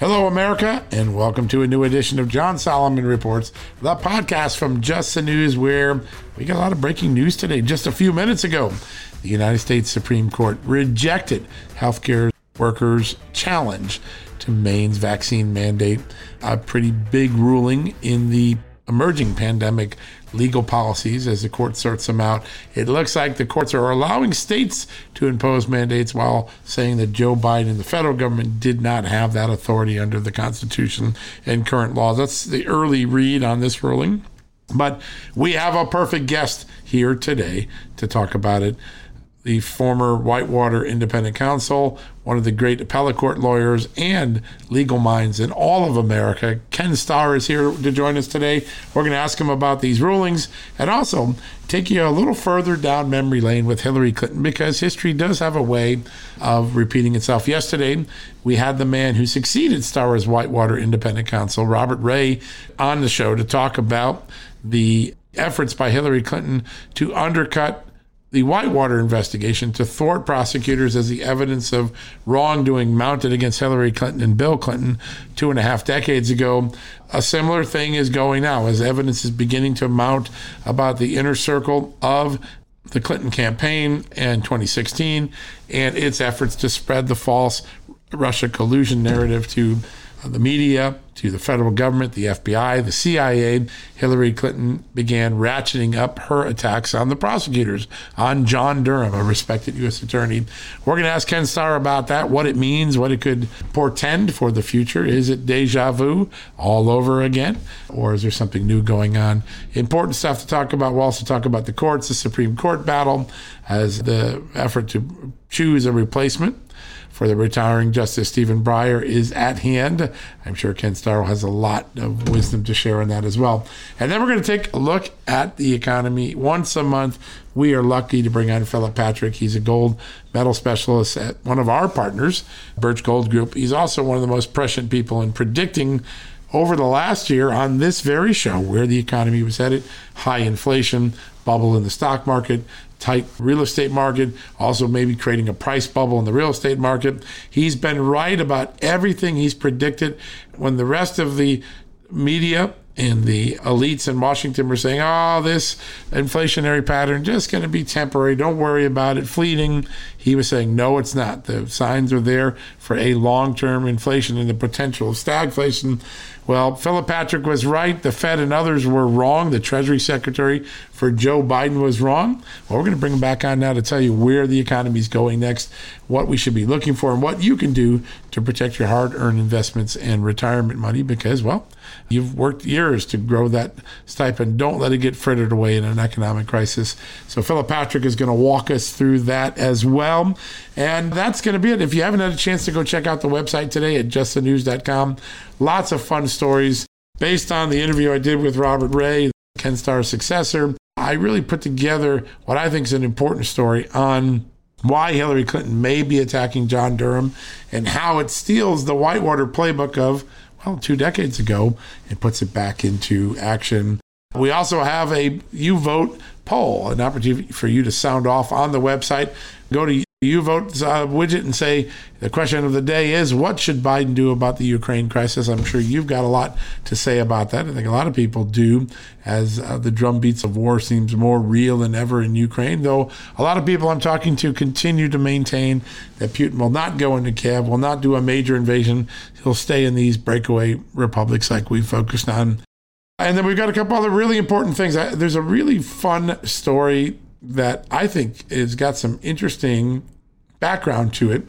Hello, America, and welcome to a new edition of John Solomon Reports, the podcast from Just the News, where we got a lot of breaking news today. Just a few minutes ago, the United States Supreme Court rejected healthcare workers' challenge to Maine's vaccine mandate, a pretty big ruling in the emerging pandemic legal policies as the court sorts them out. It looks like the courts are allowing states to impose mandates while saying that Joe Biden and the federal government did not have that authority under the Constitution and current laws. That's the early read on this ruling. But we have a perfect guest here today to talk about it the former Whitewater Independent Counsel, one of the great appellate court lawyers and legal minds in all of America. Ken Starr is here to join us today. We're going to ask him about these rulings and also take you a little further down memory lane with Hillary Clinton because history does have a way of repeating itself. Yesterday, we had the man who succeeded Starr as Whitewater Independent Counsel, Robert Ray, on the show to talk about the efforts by Hillary Clinton to undercut the Whitewater investigation to thwart prosecutors as the evidence of wrongdoing mounted against Hillary Clinton and Bill Clinton two and a half decades ago. A similar thing is going now as evidence is beginning to mount about the inner circle of the Clinton campaign in 2016 and its efforts to spread the false Russia collusion narrative to the media, to the federal government, the FBI, the CIA, Hillary Clinton began ratcheting up her attacks on the prosecutors, on John Durham, a respected U.S. attorney. We're going to ask Ken Starr about that, what it means, what it could portend for the future. Is it deja vu all over again, or is there something new going on? Important stuff to talk about. We'll also talk about the courts, the Supreme Court battle, as the effort to choose a replacement for the retiring Justice Stephen Breyer is at hand. I'm sure Ken Starr has a lot of wisdom to share on that as well. And then we're going to take a look at the economy once a month. We are lucky to bring on Philip Patrick. He's a gold medal specialist at one of our partners, Birch Gold Group. He's also one of the most prescient people in predicting over the last year on this very show where the economy was headed high inflation, bubble in the stock market, tight real estate market, also maybe creating a price bubble in the real estate market. He's been right about everything he's predicted. When the rest of the media and the elites in Washington were saying, oh, this inflationary pattern just going to be temporary. Don't worry about it, fleeting. He was saying, no, it's not. The signs are there for a long term inflation and the potential of stagflation. Well, Philip Patrick was right. The Fed and others were wrong. The Treasury Secretary for Joe Biden was wrong. Well, we're going to bring him back on now to tell you where the economy is going next, what we should be looking for, and what you can do to protect your hard earned investments and retirement money because, well, you've worked years to grow that stipend. Don't let it get frittered away in an economic crisis. So, Philip Patrick is going to walk us through that as well. And that's going to be it. If you haven't had a chance to go check out the website today at justthenews.com, lots of fun stories based on the interview I did with Robert Ray, Ken Starr's successor. I really put together what I think is an important story on why Hillary Clinton may be attacking John Durham, and how it steals the Whitewater playbook of, well, two decades ago and puts it back into action. We also have a You Vote poll, an opportunity for you to sound off on the website. Go to you vote uh, widget and say the question of the day is what should Biden do about the Ukraine crisis? I'm sure you've got a lot to say about that. I think a lot of people do, as uh, the drumbeats of war seems more real than ever in Ukraine. Though a lot of people I'm talking to continue to maintain that Putin will not go into Kiev, will not do a major invasion. He'll stay in these breakaway republics like we focused on. And then we've got a couple other really important things. There's a really fun story that I think has got some interesting background to it.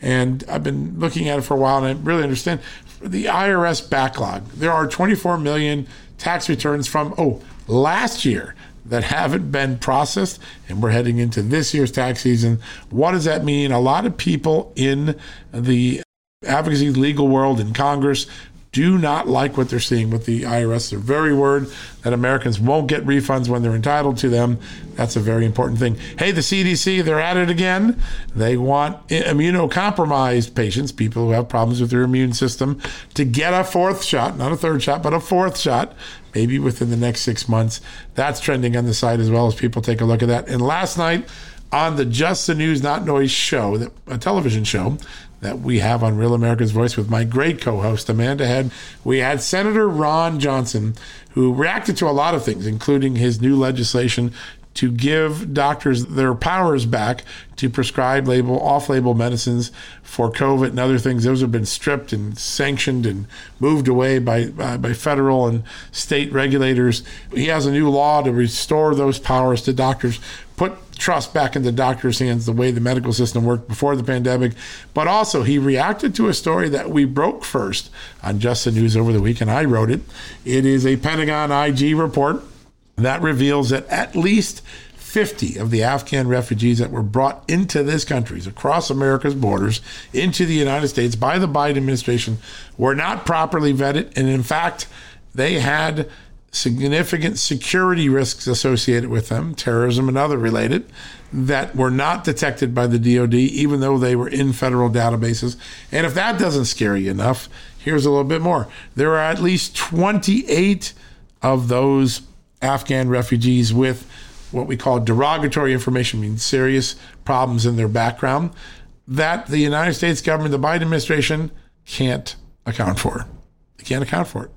And I've been looking at it for a while and I really understand the IRS backlog. There are 24 million tax returns from, oh, last year that haven't been processed, and we're heading into this year's tax season. What does that mean? A lot of people in the advocacy legal world in Congress do not like what they're seeing with the IRS. They're very worried that Americans won't get refunds when they're entitled to them. That's a very important thing. Hey, the CDC, they're at it again. They want immunocompromised patients, people who have problems with their immune system, to get a fourth shot, not a third shot, but a fourth shot, maybe within the next six months. That's trending on the site as well as people take a look at that. And last night, on the Just the News Not Noise show, a television show, that we have on Real America's Voice with my great co host, Amanda Head. We had Senator Ron Johnson, who reacted to a lot of things, including his new legislation to give doctors their powers back to prescribe label off-label medicines for COVID and other things. Those have been stripped and sanctioned and moved away by uh, by federal and state regulators. He has a new law to restore those powers to doctors, put trust back in the doctor's hands the way the medical system worked before the pandemic. But also, he reacted to a story that we broke first on Just the News over the week, and I wrote it. It is a Pentagon IG report that reveals that at least 50 of the Afghan refugees that were brought into this country, across America's borders, into the United States by the Biden administration, were not properly vetted. And in fact, they had significant security risks associated with them, terrorism and other related, that were not detected by the DoD, even though they were in federal databases. And if that doesn't scare you enough, here's a little bit more. There are at least 28 of those Afghan refugees with what we call derogatory information, means serious problems in their background, that the United States government, the Biden administration, can't account for. They can't account for it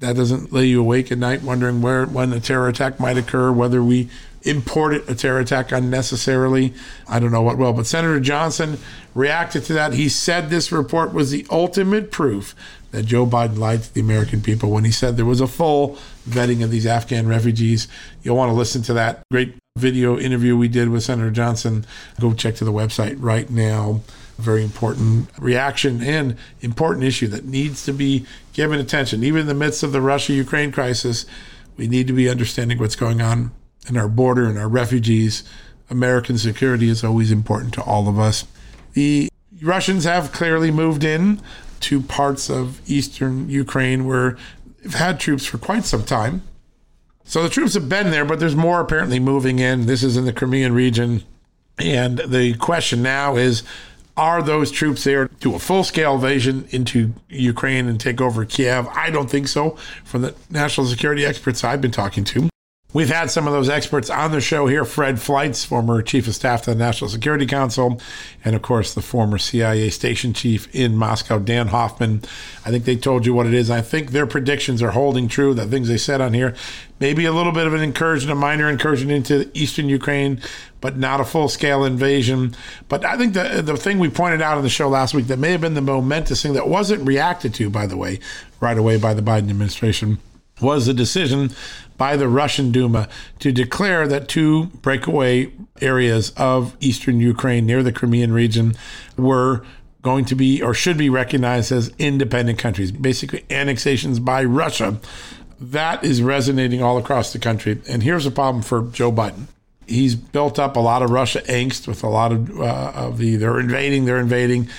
that doesn't lay you awake at night wondering where when a terror attack might occur, whether we imported a terror attack unnecessarily. I don't know what will, but Senator Johnson reacted to that. He said this report was the ultimate proof that Joe Biden lied to the American people when he said there was a full vetting of these Afghan refugees. You'll want to listen to that great video interview we did with Senator Johnson. Go check to the website right now very important reaction and important issue that needs to be given attention. Even in the midst of the Russia Ukraine crisis, we need to be understanding what's going on in our border and our refugees. American security is always important to all of us. The Russians have clearly moved in to parts of eastern Ukraine where they've had troops for quite some time. So the troops have been there, but there's more apparently moving in. This is in the Crimean region. And the question now is are those troops there to do a full scale invasion into Ukraine and take over Kiev? I don't think so from the national security experts I've been talking to. We've had some of those experts on the show here Fred Fleitz, former chief of staff to the National Security Council, and of course, the former CIA station chief in Moscow, Dan Hoffman. I think they told you what it is. I think their predictions are holding true, the things they said on here. Maybe a little bit of an incursion, a minor incursion into eastern Ukraine, but not a full scale invasion. But I think the, the thing we pointed out on the show last week that may have been the momentous thing that wasn't reacted to, by the way, right away by the Biden administration was the decision by the Russian Duma to declare that two breakaway areas of eastern Ukraine near the Crimean region were going to be or should be recognized as independent countries, basically annexations by Russia. That is resonating all across the country. And here's a problem for Joe Biden. He's built up a lot of Russia angst with a lot of, uh, of the they're invading, they're invading.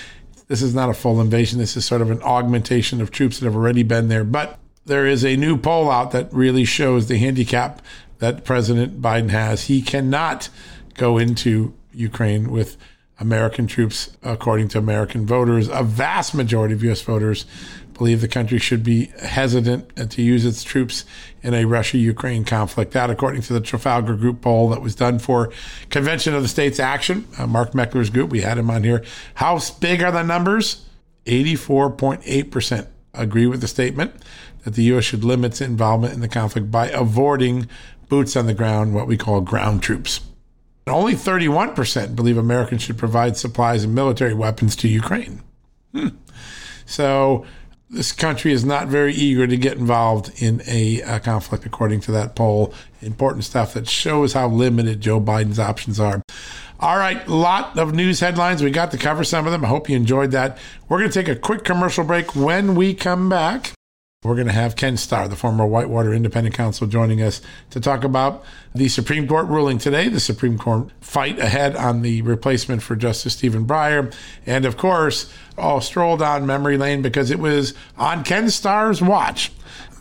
This is not a full invasion. This is sort of an augmentation of troops that have already been there. But there is a new poll out that really shows the handicap that President Biden has. He cannot go into Ukraine with American troops, according to American voters. A vast majority of U.S. voters believe the country should be hesitant to use its troops in a Russia Ukraine conflict. That, according to the Trafalgar Group poll that was done for Convention of the States Action, uh, Mark Meckler's group, we had him on here. How big are the numbers? 84.8% agree with the statement that the U.S. should limit its involvement in the conflict by avoiding boots on the ground, what we call ground troops. Only 31% believe Americans should provide supplies and military weapons to Ukraine. Hmm. So this country is not very eager to get involved in a, a, conflict, according to that poll. Important stuff that shows how limited Joe Biden's options are. All right, lot of news headlines. We got to cover some of them. I hope you enjoyed that. We're going to take a quick commercial break. When we come back, we're going to have Ken Starr, the former Whitewater Independent Counsel, joining us to talk about the Supreme Court ruling today, the Supreme Court fight ahead on the replacement for Justice Stephen Breyer, and of course, oh, stroll down memory lane because it was on Ken Starr's watch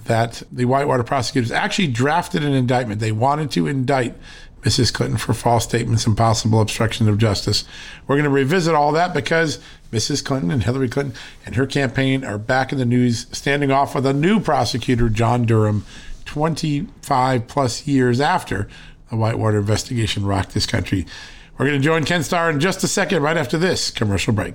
that the Whitewater prosecutors actually drafted an indictment. They wanted to indict Mrs. Clinton for false statements and possible obstruction of justice. We're going to revisit all that because Mrs. Clinton and Hillary Clinton and her campaign are back in the news, standing off with a new prosecutor, John Durham, 25 plus years after the Whitewater investigation rocked this country. We're going to join Ken Starr in just a second, right after this commercial break.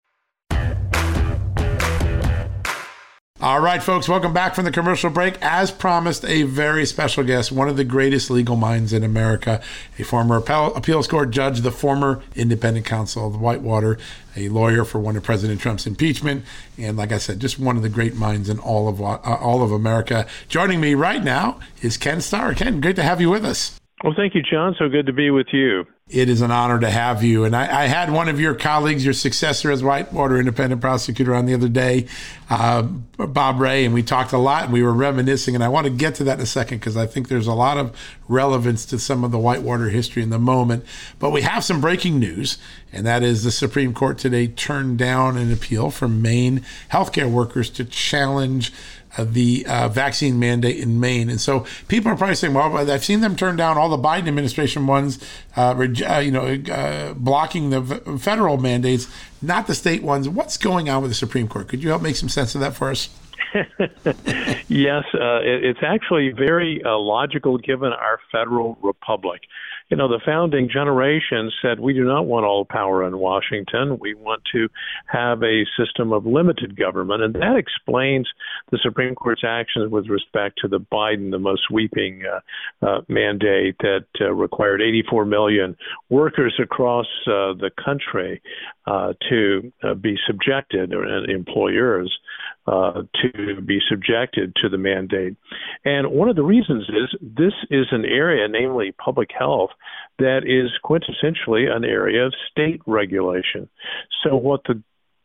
All right, folks, welcome back from the commercial break. As promised, a very special guest, one of the greatest legal minds in America, a former appeals court judge, the former independent counsel of the Whitewater, a lawyer for one of President Trump's impeachment, and like I said, just one of the great minds in all of uh, all of America. Joining me right now is Ken Starr. Ken, great to have you with us. Well, thank you, John. So good to be with you. It is an honor to have you. And I, I had one of your colleagues, your successor as Whitewater independent prosecutor, on the other day, uh, Bob Ray, and we talked a lot and we were reminiscing. And I want to get to that in a second because I think there's a lot of relevance to some of the Whitewater history in the moment. But we have some breaking news, and that is the Supreme Court today turned down an appeal from Maine healthcare workers to challenge the uh, vaccine mandate in Maine. And so people are probably saying, well, I've seen them turn down all the Biden administration ones, uh, uh you know, uh, blocking the federal mandates, not the state ones. What's going on with the Supreme Court? Could you help make some sense of that for us? yes, uh, it, it's actually very uh, logical given our federal republic you know, the founding generation said we do not want all power in Washington. We want to have a system of limited government. And that explains the Supreme Court's actions with respect to the Biden, the most sweeping uh, uh, mandate that uh, required 84 million workers across uh, the country uh, to uh, be subjected, or employers uh, to be subjected to the mandate. And one of the reasons is this is an area, namely public health, that is quintessentially an area of state regulation. So what the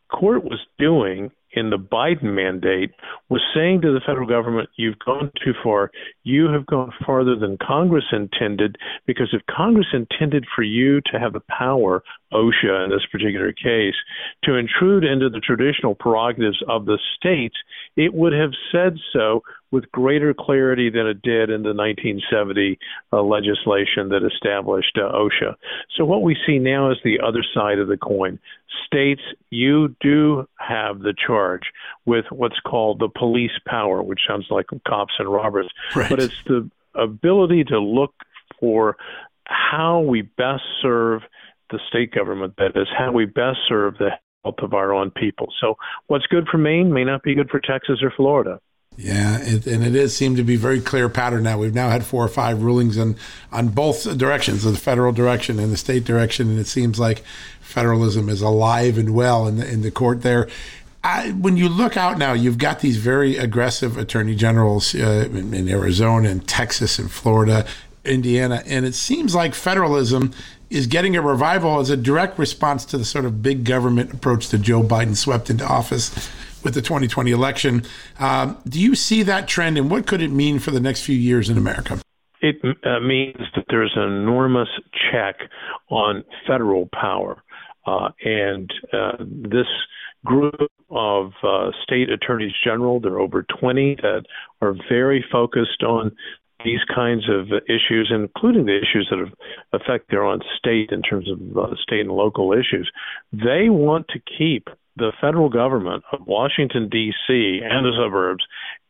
court was doing in the Biden mandate was saying to the federal government, you've gone too far. You have gone farther than Congress intended, because if Congress intended for you to have the power, OSHA in this particular case, to intrude into the traditional prerogatives of the states, it would have said so with greater clarity than it did in the 1970 uh, legislation that established uh, OSHA. So what we see now is the other side of the coin. States, you do have the charge with what's called the police power, which sounds like cops and robbers, right. but it's the ability to look for how we best serve the state government, that is, how we best serve the health of our own people. So, what's good for Maine may not be good for Texas or Florida. Yeah, and it, and it is seemed to be very clear pattern now. We've now had four or five rulings on on both directions, the federal direction and the state direction, and it seems like federalism is alive and well in the in the court there. I, when you look out now, you've got these very aggressive attorney generals uh, in, in Arizona and Texas and Florida, Indiana, and it seems like federalism is getting a revival as a direct response to the sort of big government approach that Joe Biden swept into office with the 2020 election. Um, do you see that trend, and what could it mean for the next few years in America? It uh, means that there's an enormous check on federal power. Uh, and uh, this group of uh, state attorneys general, there are over 20 that are very focused on these kinds of issues, including the issues that affect their own state in terms of uh, state and local issues. They want to keep the federal government of Washington, D.C. and the suburbs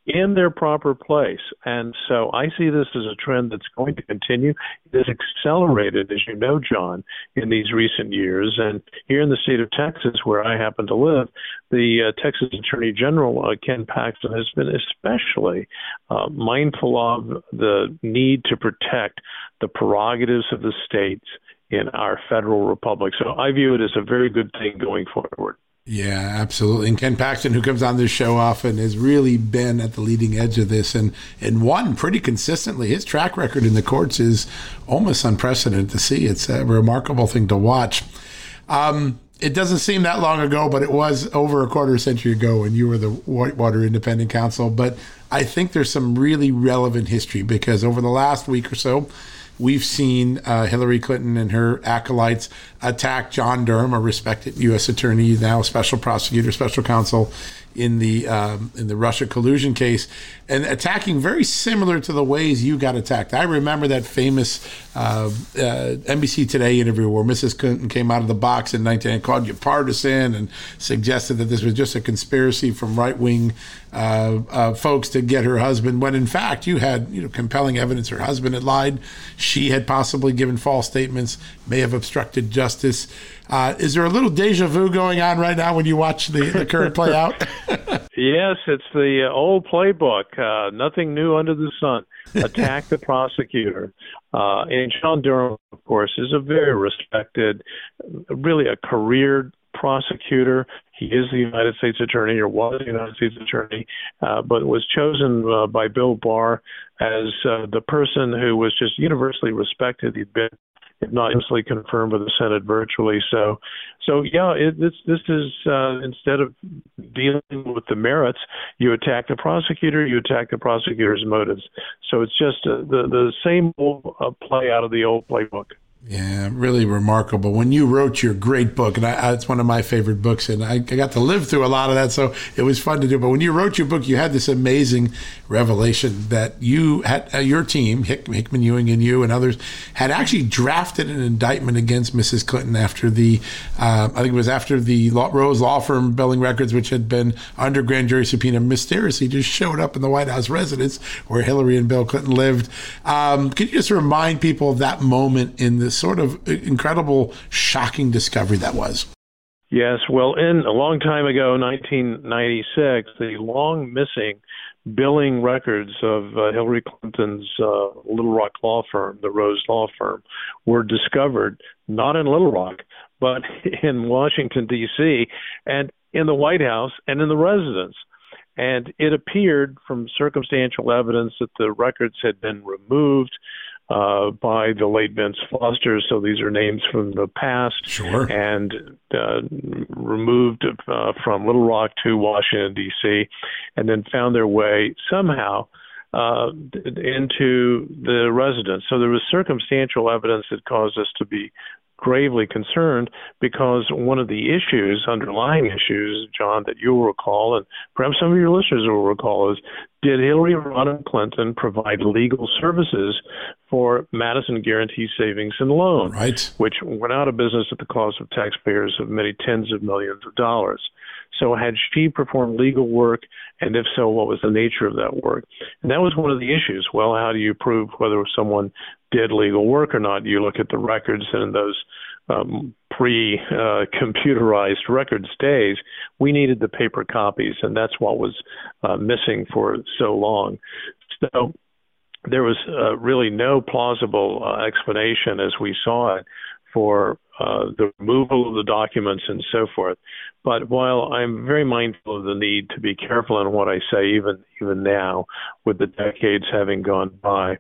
in their proper place. And so I see this as a trend that's going to continue. It has accelerated, as you know, John, in these recent years. And here in the state of Texas, where I happen to live, the uh, Texas Attorney General, uh, Ken Paxton, has been especially uh, mindful of the need to protect the prerogatives of the states in our federal republic. So I view it as a very good thing going forward. Yeah, absolutely. And Ken Paxton, who comes on this show often, has really been at the leading edge of this and, and won pretty consistently. His track record in the courts is almost unprecedented to see. It's a remarkable thing to watch. Um, it doesn't seem that long ago, but it was over a quarter century ago when you were the Whitewater Independent Counsel. But I think there's some really relevant history because over the last week or so, We've seen uh, Hillary Clinton and her acolytes attack John Durham, a respected U.S. attorney, now special prosecutor, special counsel in the um, in the Russia collusion case, and attacking very similar to the ways you got attacked. I remember that famous uh, uh, NBC Today interview where Mrs. Clinton came out of the box in 19 and called you partisan and suggested that this was just a conspiracy from right wing uh, uh, folks to get her husband. When in fact you had you know compelling evidence her husband had lied, she had possibly given false statements, may have obstructed justice. Uh, is there a little deja vu going on right now when you watch the, the current play out? yes, it's the uh, old playbook. Uh, nothing new under the sun. Attack the prosecutor. Uh, and John Durham, of course, is a very respected, really a career prosecutor. He is the United States Attorney, or was the United States Attorney, uh, but was chosen uh, by Bill Barr as uh, the person who was just universally respected. He'd been if not instantly confirmed by the Senate virtually. So, so yeah, it, this this is uh, instead of dealing with the merits, you attack the prosecutor, you attack the prosecutor's motives. So it's just uh, the the same old uh, play out of the old playbook. Yeah, really remarkable. When you wrote your great book, and I, it's one of my favorite books, and I, I, got to live through a lot of that, so it was fun to do. But when you wrote your book, you had this amazing revelation that you had uh, your team, Hick, Hickman Ewing and you and others, had actually drafted an indictment against Mrs. Clinton after the, uh, I think it was after the law, Rose Law Firm Belling Records, which had been under grand jury subpoena, mysteriously just showed up in the White House residence where Hillary and Bill Clinton lived. Um, could you just remind people of that moment in this? Sort of incredible, shocking discovery that was. Yes, well, in a long time ago, 1996, the long missing billing records of uh, Hillary Clinton's uh, Little Rock law firm, the Rose Law Firm, were discovered not in Little Rock, but in Washington, D.C., and in the White House and in the residence. And it appeared from circumstantial evidence that the records had been removed uh, by the late Vince Foster. So these are names from the past, sure. and uh, removed uh, from Little Rock to Washington D.C., and then found their way somehow uh, into the residence. So there was circumstantial evidence that caused us to be gravely concerned because one of the issues, underlying issues, John, that you'll recall, and perhaps some of your listeners will recall, is did Hillary Rodham Clinton provide legal services for Madison Guaranty Savings and Loan, right. which went out of business at the cost of taxpayers of many tens of millions of dollars? So, had she performed legal work, and if so, what was the nature of that work? And that was one of the issues. Well, how do you prove whether someone did legal work or not? You look at the records, and in those um, pre uh, computerized records days, we needed the paper copies, and that's what was uh, missing for so long. So, there was uh, really no plausible uh, explanation as we saw it for uh, the removal of the documents and so forth. But while I'm very mindful of the need to be careful in what I say, even even now, with the decades having gone by,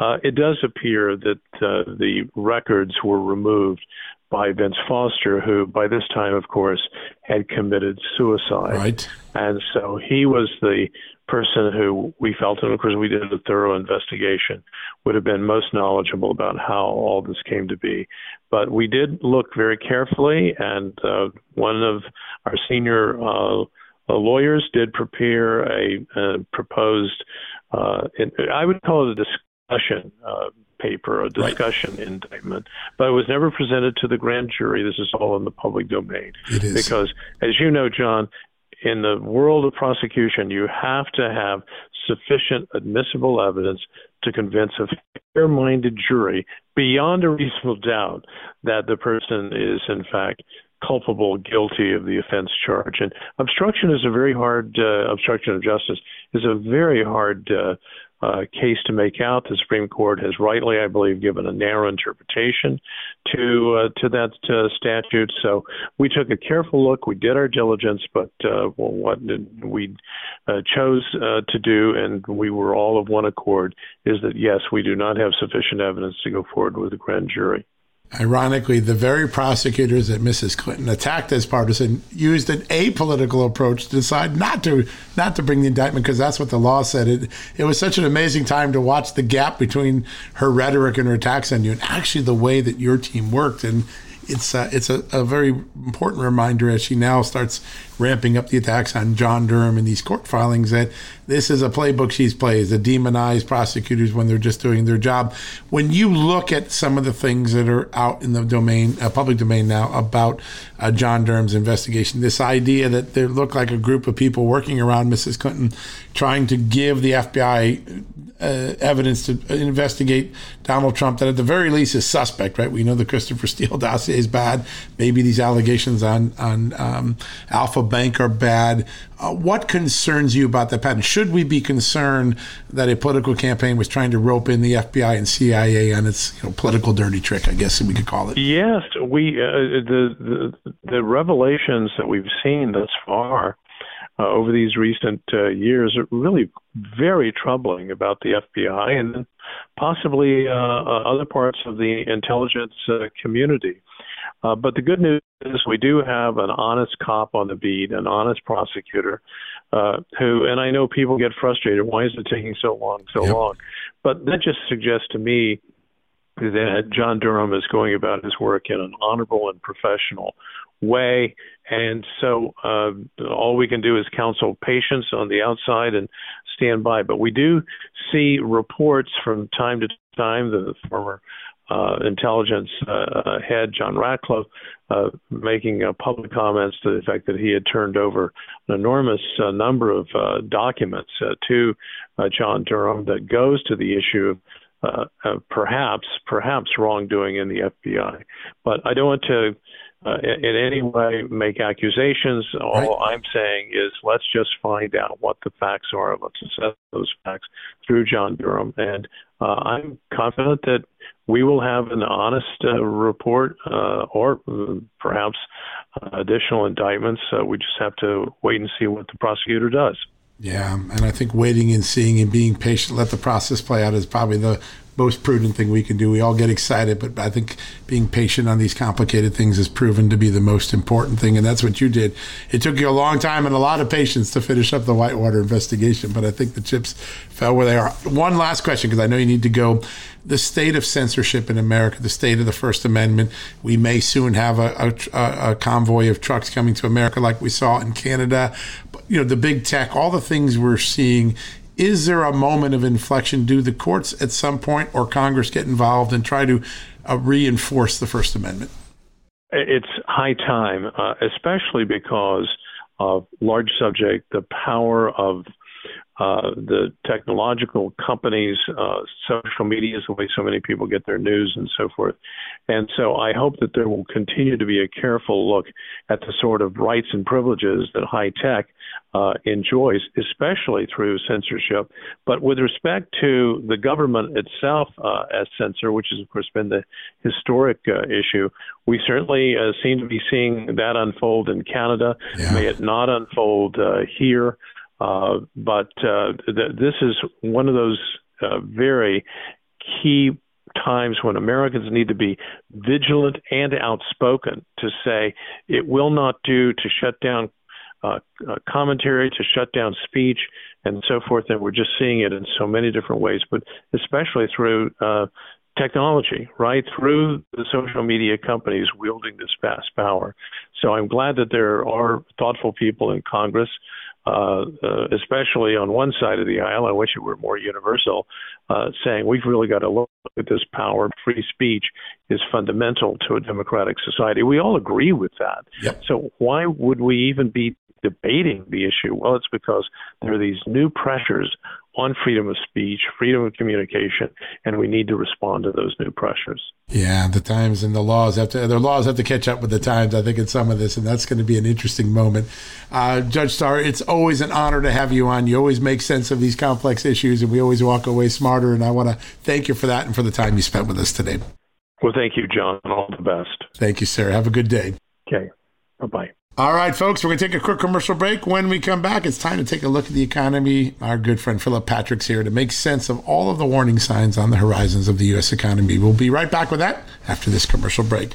uh, it does appear that uh, the records were removed by Vince Foster, who by this time, of course, had committed suicide. Right. And so he was the person who we felt, and of course we did a thorough investigation, would have been most knowledgeable about how all this came to be. But we did look very carefully, and uh, one of our senior uh, lawyers did prepare a, a proposed, uh, I would call it a discussion uh, paper, a discussion right. indictment, but it was never presented to the grand jury. This is all in the public domain. It is. Because, as you know, John, in the world of prosecution, you have to have sufficient admissible evidence to convince a fair minded jury beyond a reasonable doubt that the person is, in fact, culpable, guilty of the offense charge. And obstruction is a very hard, uh, obstruction of justice is a very hard uh, uh, case to make out. The Supreme Court has rightly, I believe, given a narrow interpretation to uh, to that uh, statute. So we took a careful look. We did our diligence, but uh, what we uh, chose uh, to do, and we were all of one accord, is that yes, we do not have sufficient evidence to go forward with a grand jury. Ironically, the very prosecutors that Mrs. Clinton attacked as partisan used an apolitical approach to decide not to not to bring the indictment because that's what the law said. It it was such an amazing time to watch the gap between her rhetoric and her attacks on you, and actually the way that your team worked. And it's it's a, a, very important reminder as she now starts ramping up the attacks on John Durham in these court filings that this is a playbook she's plays to demonize prosecutors when they're just doing their job. When you look at some of the things that are out in the domain, uh, public domain now about uh, John Durham's investigation, this idea that there look like a group of people working around Mrs. Clinton trying to give the FBI uh, evidence to investigate Donald Trump that at the very least is suspect, right? We know the Christopher Steele dossier is bad. Maybe these allegations on on um, Alfa Bank are bad. Uh, what concerns you about that pattern? Should we be concerned that a political campaign was trying to rope in the FBI and CIA on its you know, political dirty trick? I guess we could call it. Yes, we uh, the, the the revelations that we've seen thus far uh, over these recent uh, years are really very troubling about the FBI and possibly uh, uh, other parts of the intelligence uh, community. Uh, but the good news is we do have an honest cop on the beat, an honest prosecutor, who, and I know people get frustrated. Why is it taking so long, so yep. long? But that just suggests to me that John Durham is going about his work in an honorable and professional way. And so uh, all we can do is counsel patience on the outside and stand by. But we do see reports from time to time, the former uh, intelligence uh, head, John Ratcliffe, uh, making uh, public comments to the effect that he had turned over an enormous uh, number of uh, documents to John Durham that goes to the issue of perhaps perhaps wrongdoing in the FBI. But I don't want to uh, in, in any way make accusations. All right. I'm saying is let's just find out what the facts are. Let's assess those facts through John Durham, and uh, I'm confident that we will have an honest uh, report uh, or perhaps additional indictments. we just have to wait and see what the prosecutor does. Yeah, and I think waiting and seeing and being patient, let the process play out is probably the most prudent thing we can do. We all get excited, but I think being patient on these complicated things has proven to be the most important thing, and that's what you did. It took you a long time and a lot of patience to finish up the Whitewater investigation, but I think the chips fell where they are. One last question, because I know you need to go. The state of censorship in America, the state of the First Amendment. We may soon have a, a, a convoy of trucks coming to America, like we saw in Canada. But, you know, the big tech, all the things we're seeing is there a moment of inflection? Do the courts at some point or Congress get involved and try to uh, reinforce the First Amendment? It's high time, uh, especially because of large subject, the power of uh, the technological companies, uh, social media is the way so many people get their news and so forth. And so I hope that there will continue to be a careful look at the sort of rights and privileges that high tech uh, enjoys, especially through censorship. But with respect to the government itself uh, as censor, which has, of course, been the historic uh, issue, we certainly uh, seem to be seeing that unfold in Canada. Yeah. May it not unfold uh, here. Uh, but th- this is one of those very key times when Americans need to be vigilant and outspoken to say it will not do to shut down uh, uh, commentary, to shut down speech, and so forth. And we're just seeing it in so many different ways, but especially through uh, technology, right? Through the social media companies wielding this vast power. So I'm glad that there are thoughtful people in Congress uh, uh, especially on one side of the aisle, I wish it were more universal, uh, saying we've really got to look at this power. Free speech is fundamental to a democratic society. We all agree with that. Yep. So why would we even be debating the issue? Well, it's because there are these new pressures on freedom of speech, freedom of communication, and we need to respond to those new pressures. Yeah, the times and the laws have to the laws have to catch up with the times. I think in some of this, and that's going to be an interesting moment. Uh, Judge Starr, it's always an honor to have you on. You always make sense of these complex issues, and we always walk away smarter. And I want to thank you for that and for the time you spent with us today. Well, thank you, John. All the best. Thank you, sir. Have a good day. Okay. Bye bye. All right, folks, we're going to take a quick commercial break. When we come back, it's time to take a look at the economy. Our good friend Philip Patrick's here to make sense of all of the warning signs on the horizons of the U.S. economy. We'll be right back with that after this commercial break.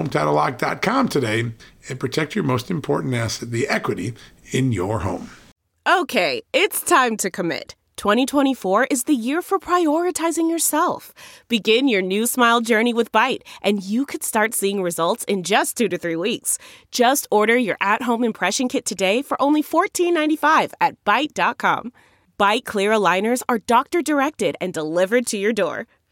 HomeTitleLock.com today and protect your most important asset, the equity in your home. Okay, it's time to commit. 2024 is the year for prioritizing yourself. Begin your new smile journey with Byte, and you could start seeing results in just two to three weeks. Just order your at home impression kit today for only $14.95 at Byte.com. Byte Clear aligners are doctor directed and delivered to your door.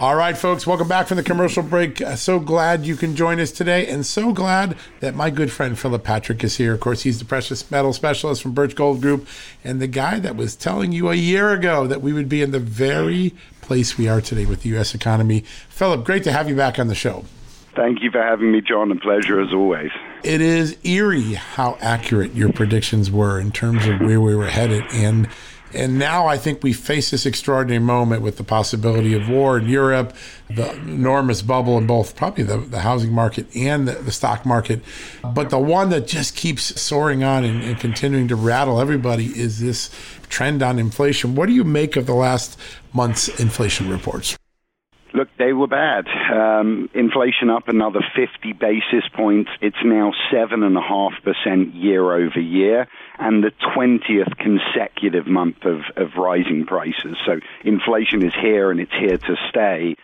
All right, folks, welcome back from the commercial break. Uh, so glad you can join us today, and so glad that my good friend Philip Patrick is here. Of course, he's the precious metal specialist from Birch Gold Group, and the guy that was telling you a year ago that we would be in the very place we are today with the U.S. economy. Philip, great to have you back on the show. Thank you for having me, John. A pleasure as always. It is eerie how accurate your predictions were in terms of where we were headed. And and now I think we face this extraordinary moment with the possibility of war in Europe, the enormous bubble in both probably the, the housing market and the, the stock market. But the one that just keeps soaring on and, and continuing to rattle everybody is this trend on inflation. What do you make of the last month's inflation reports? Look, they were bad. Um, inflation up another 50 basis points. It's now 7.5% year over year, and the 20th consecutive month of, of rising prices. So inflation is here and it's here to stay.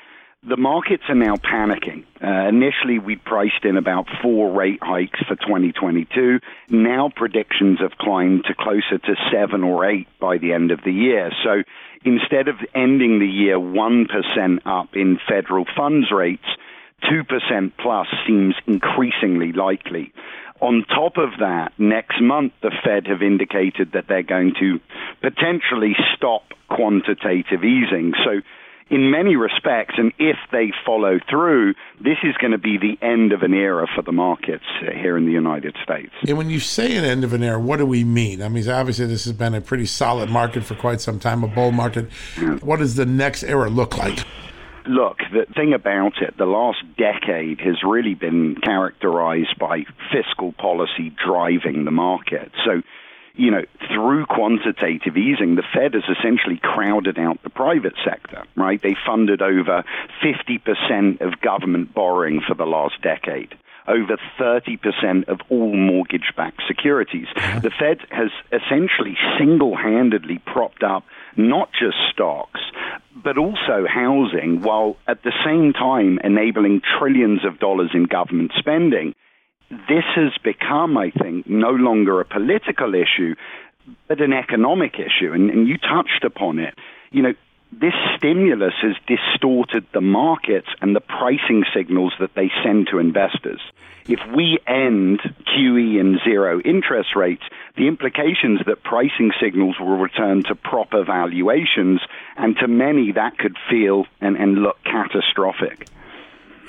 The markets are now panicking. Uh, initially, we priced in about four rate hikes for 2022. Now predictions have climbed to closer to seven or eight by the end of the year. So instead of ending the year 1% up in federal funds rates, 2% plus seems increasingly likely. On top of that, next month the Fed have indicated that they're going to potentially stop quantitative easing. So in many respects, and if they follow through, this is going to be the end of an era for the markets here in the United States. And when you say an end of an era, what do we mean? I mean, obviously, this has been a pretty solid market for quite some time, a bull market. What does the next era look like? Look, the thing about it, the last decade has really been characterized by fiscal policy driving the market. So you know, through quantitative easing, the Fed has essentially crowded out the private sector, right? They funded over 50% of government borrowing for the last decade over 30% of all mortgage backed securities. The Fed has essentially single handedly propped up not just stocks, but also housing, while at the same time enabling trillions of dollars in government spending this has become, I think, no longer a political issue, but an economic issue. And, and you touched upon it. You know, this stimulus has distorted the markets and the pricing signals that they send to investors. If we end QE and zero interest rates, the implications that pricing signals will return to proper valuations, and to many that could feel and, and look catastrophic.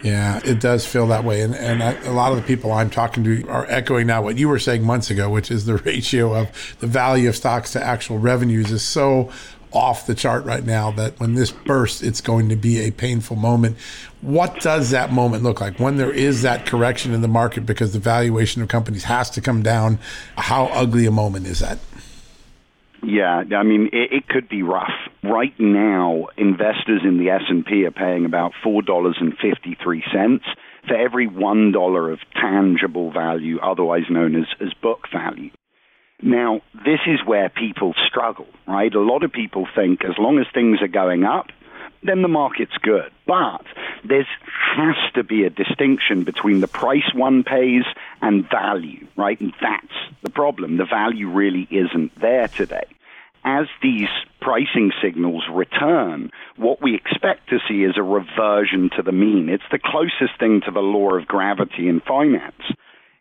Yeah, it does feel that way. And, and I, a lot of the people I'm talking to are echoing now what you were saying months ago, which is the ratio of the value of stocks to actual revenues is so off the chart right now that when this bursts, it's going to be a painful moment. What does that moment look like when there is that correction in the market because the valuation of companies has to come down? How ugly a moment is that? Yeah, I mean it, it could be rough. Right now, investors in the S and P are paying about four dollars and fifty three cents for every one dollar of tangible value, otherwise known as, as book value. Now, this is where people struggle, right? A lot of people think as long as things are going up, then the market's good. But there has to be a distinction between the price one pays and value, right? And that's the problem. The value really isn't there today. As these pricing signals return, what we expect to see is a reversion to the mean. It's the closest thing to the law of gravity in finance.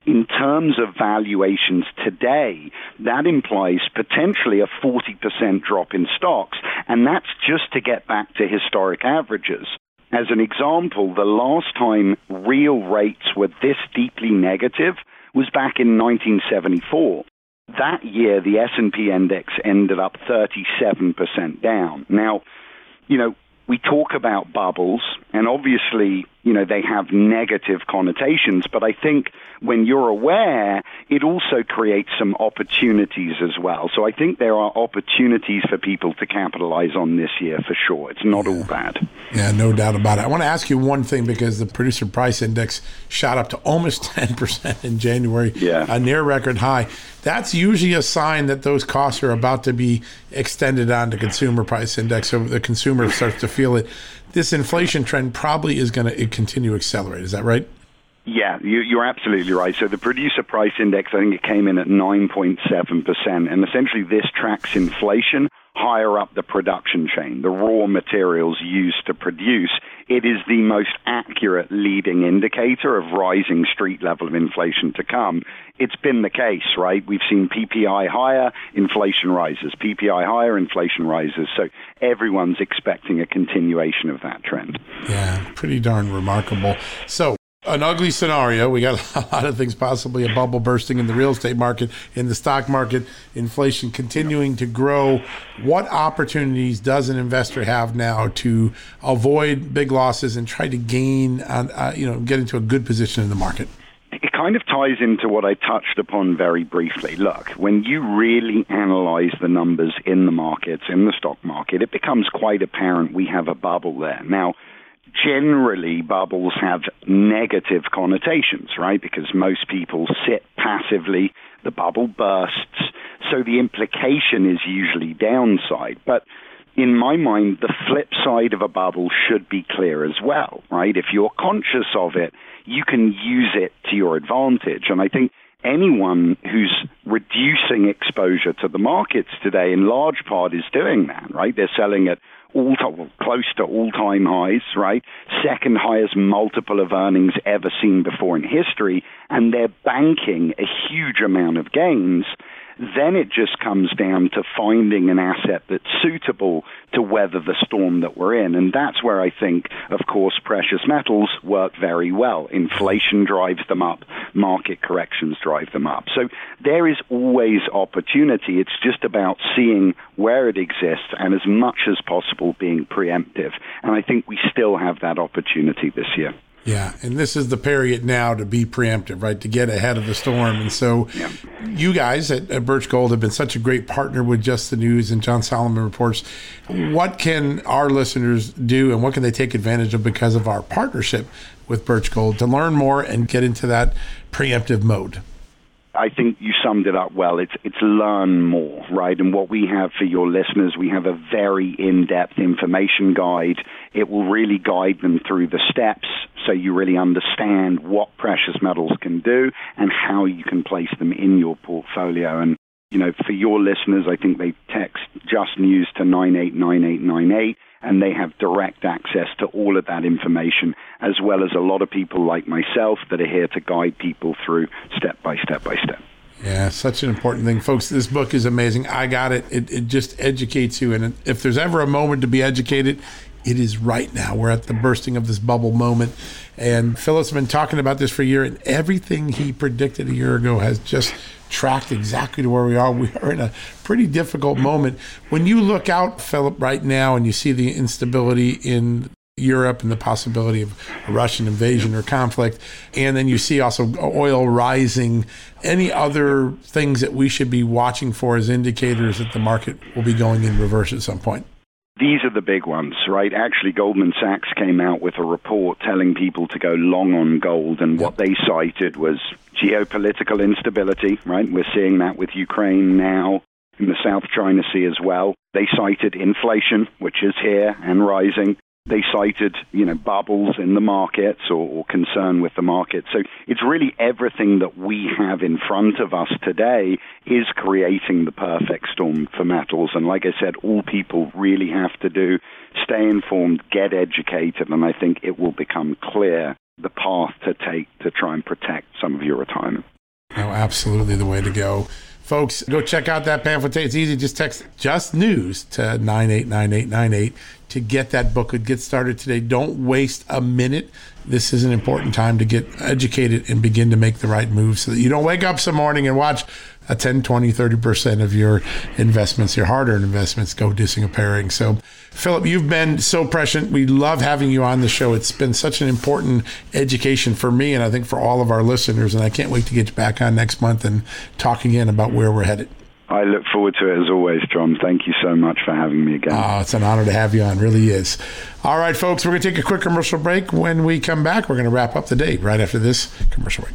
In terms of valuations today, that implies potentially a 40% drop in stocks, and that's just to get back to historic averages. As an example, the last time real rates were this deeply negative was back in 1974. That year, the S&P index ended up 37% down. Now, you know, we talk about bubbles, and obviously, you know, they have negative connotations, but I think when you're aware, it also creates some opportunities as well. So I think there are opportunities for people to capitalize on this year for sure. It's not yeah. all bad. Yeah, no doubt about it. I want to ask you one thing because the producer price index shot up to almost 10% in January, yeah. a near record high. That's usually a sign that those costs are about to be extended on the consumer price index so the consumer starts to feel it. This inflation trend probably is going to continue to accelerate. Is that right? Yeah, you, are absolutely right. So the producer price index, I think it came in at 9.7%. And essentially, this tracks inflation higher up the production chain, the raw materials used to produce. It is the most accurate leading indicator of rising street level of inflation to come. It's been the case, right? We've seen PPI higher, inflation rises. PPI higher, inflation rises. So everyone's expecting a continuation of that trend. Yeah, pretty darn remarkable. So an ugly scenario. We got a lot of things, possibly a bubble bursting in the real estate market, in the stock market, inflation continuing to grow. What opportunities does an investor have now to avoid big losses and try to gain, on, uh, you know, get into a good position in the market? It kind of ties into what I touched upon very briefly. Look, when you really analyze the numbers in the markets, in the stock market, it becomes quite apparent we have a bubble there. Now, generally bubbles have negative connotations, right? Because most people sit passively, the bubble bursts, so the implication is usually downside. But in my mind, the flip side of a bubble should be clear as well, right? If you're conscious of it, you can use it to your advantage. And I think anyone who's reducing exposure to the markets today, in large part, is doing that, right? They're selling at all time, close to all-time highs, right? Second highest multiple of earnings ever seen before in history, and they're banking a huge amount of gains then it just comes down to finding an asset that's suitable to weather the storm that we're in. And that's where I think, of course, precious metals work very well. Inflation drives them up, market corrections drive them up. So there is always opportunity. It's just about seeing where it exists and as much as possible being preemptive. And I think we still have that opportunity this year. Yeah, and this is the period now to be preemptive, right? To get ahead of the storm. And so, you guys at, at, Birch Gold have been such a great partner with Just the News and John Solomon Reports. What can our listeners do, and what can they take advantage of because of our partnership with Birch Gold to learn more and get into that preemptive mode? I think you summed it up well. It's it's learn more, right? And what we have for your listeners, we have a very in-depth information guide. It will really guide them through the steps so you really understand what precious metals can do and how you can place them in your portfolio. And you know, for your listeners, I think they text Just News to 989898 and they have direct access to all of that information, as well as a lot of people like myself that are here to guide people through step by step by step. Yeah, such an important thing. Folks, this book is amazing. I got it. It, it just educates you. And if there's ever a moment to be educated, it is right now. We're at the bursting of this bubble moment. And Philip's been talking about this for a year, and everything he predicted a year ago has just tracked exactly to where we are. We are in a pretty difficult moment. When you look out, Philip, right now, and you see the instability in Europe and the possibility of a Russian invasion or conflict, and then you see also oil rising, any other things that we should be watching for as indicators that the market will be going in reverse at some point? These are the big ones, right? Actually, Goldman Sachs came out with a report telling people to go long on gold, and what they cited was geopolitical instability, right? We're seeing that with Ukraine now, in the South China Sea as well. They cited inflation, which is here and rising, they cited, you know, bubbles in the markets or, or, concern with the market. So it's really everything that we have in front of us today is creating the perfect storm for metals. And like I said, all people really have to do, stay informed, get educated, and I think it will become clear the path to take to try and protect some of your retirement. Oh, absolutely the way to go. Folks, go check out that pamphlet. It's easy. Just text just news to 989898 to get that book. Get started today. Don't waste a minute. This is an important time to get educated and begin to make the right moves so that you don't wake up some morning and watch a 10, 20, 30% of your investments, your hard earned investments, go disappearing. So, Philip, you've been so prescient. We love having you on the show. It's been such an important education for me and I think for all of our listeners. And I can't wait to get you back on next month and talk again about where we're headed. I look forward to it as always, John. Thank you so much for having me again. Oh, it's an honor to have you on. Really is. All right, folks, we're going to take a quick commercial break. When we come back, we're going to wrap up the day right after this commercial break.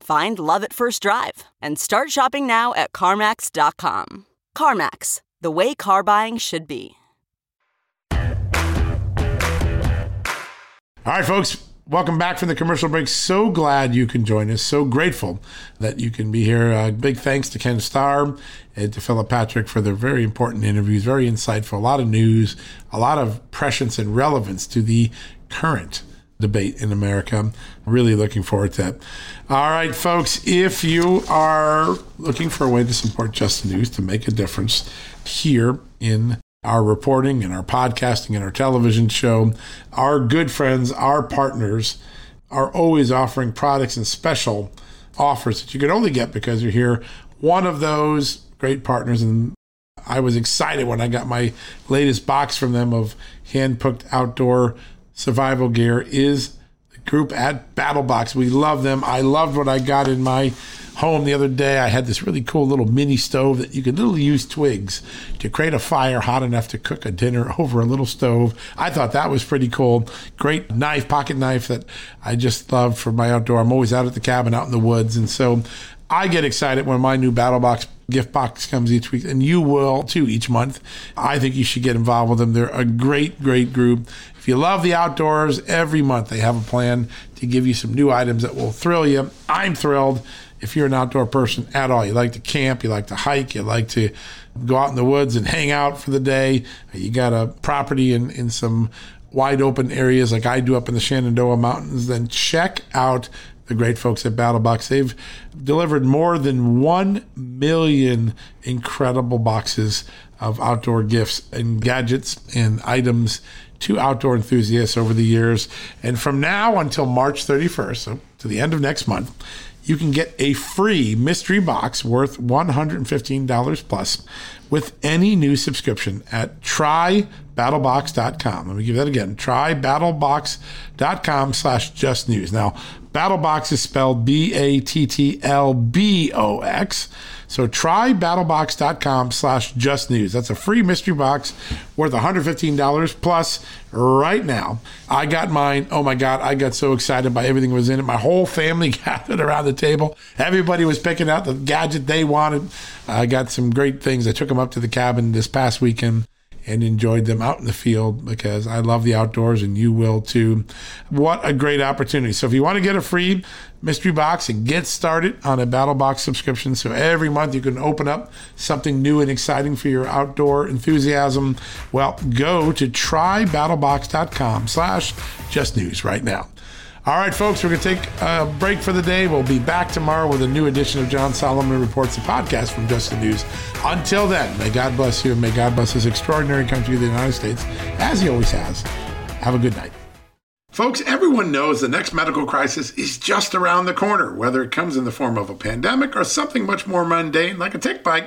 Find love at first drive and start shopping now at CarMax.com. CarMax, the way car buying should be. All right, folks, welcome back from the commercial break. So glad you can join us. So grateful that you can be here. Uh, big thanks to Ken Starr and to Philip Patrick for their very important interviews, very insightful, a lot of news, a lot of prescience and relevance to the current debate in America. Really looking forward to it. All right, folks, if you are looking for a way to support Just News to make a difference here in our reporting and our podcasting and our television show. Our good friends, our partners are always offering products and special offers that you can only get because you're here. One of those great partners, and I was excited when I got my latest box from them of hand picked outdoor survival gear, is the group at Battlebox. We love them. I loved what I got in my home the other day, I had this really cool little mini stove that you could literally use twigs to create a fire hot enough to cook a dinner over a little stove. I thought that was pretty cool. Great knife, pocket knife that I just love for my outdoor. I'm always out at the cabin, out in the woods. And so I get excited when my new battle box gift box comes each week, and you will too each month. I think you should get involved with them. They're a great, great group. If you love the outdoors, every month they have a plan to give you some new items that will thrill you. I'm thrilled if you're an outdoor person at all. You like to camp, you like to hike, you like to go out in the woods and hang out for the day. You got a property in, in some wide open areas like I do up in the Shenandoah Mountains, then check out the great folks at BattleBox. They've delivered more than 1 million incredible boxes of outdoor gifts and gadgets and items to outdoor enthusiasts over the years. And from now until March 31st, so to the end of next month, you can get a free mystery box worth $115 plus with any new subscription at trybattlebox.com. Let me give that again. Trybattlebox.com slash just news. Now, Battlebox is spelled B A T T L B O X. So try battlebox.com slash just news. That's a free mystery box worth $115 plus right now. I got mine. Oh my God, I got so excited by everything that was in it. My whole family gathered around the table. Everybody was picking out the gadget they wanted. I got some great things. I took them up to the cabin this past weekend and enjoyed them out in the field because I love the outdoors and you will too. What a great opportunity. So if you want to get a free mystery box and get started on a battle box subscription so every month you can open up something new and exciting for your outdoor enthusiasm well go to trybattlebox.com slash just news right now all right, folks, we're going to take a break for the day. We'll be back tomorrow with a new edition of John Solomon Reports, the podcast from Just the News. Until then, may God bless you and may God bless this extraordinary country the United States, as He always has. Have a good night. Folks, everyone knows the next medical crisis is just around the corner, whether it comes in the form of a pandemic or something much more mundane like a tick bite